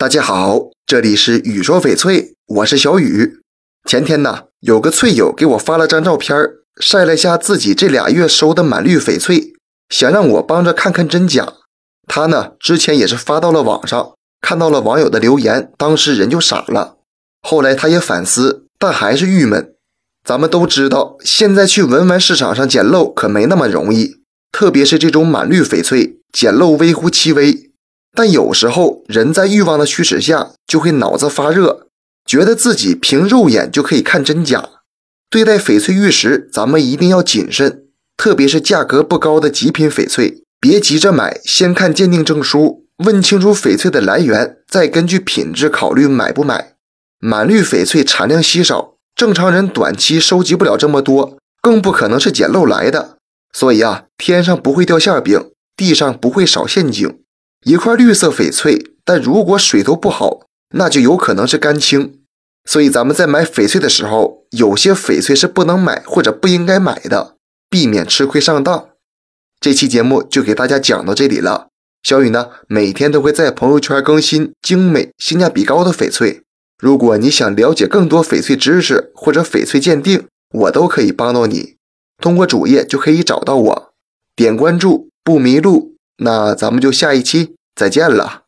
大家好，这里是雨说翡翠，我是小雨。前天呢，有个翠友给我发了张照片，晒了下自己这俩月收的满绿翡翠，想让我帮着看看真假。他呢，之前也是发到了网上，看到了网友的留言，当时人就傻了。后来他也反思，但还是郁闷。咱们都知道，现在去文玩市场上捡漏可没那么容易，特别是这种满绿翡翠，捡漏微乎其微。但有时候人在欲望的驱使下，就会脑子发热，觉得自己凭肉眼就可以看真假。对待翡翠玉石，咱们一定要谨慎，特别是价格不高的极品翡翠，别急着买，先看鉴定证书，问清楚翡翠的来源，再根据品质考虑买不买。满绿翡翠产量稀少。正常人短期收集不了这么多，更不可能是捡漏来的。所以啊，天上不会掉馅饼，地上不会少陷阱。一块绿色翡翠，但如果水头不好，那就有可能是干青。所以咱们在买翡翠的时候，有些翡翠是不能买或者不应该买的，避免吃亏上当。这期节目就给大家讲到这里了。小雨呢，每天都会在朋友圈更新精美、性价比高的翡翠。如果你想了解更多翡翠知识或者翡翠鉴定，我都可以帮到你。通过主页就可以找到我，点关注不迷路。那咱们就下一期再见了。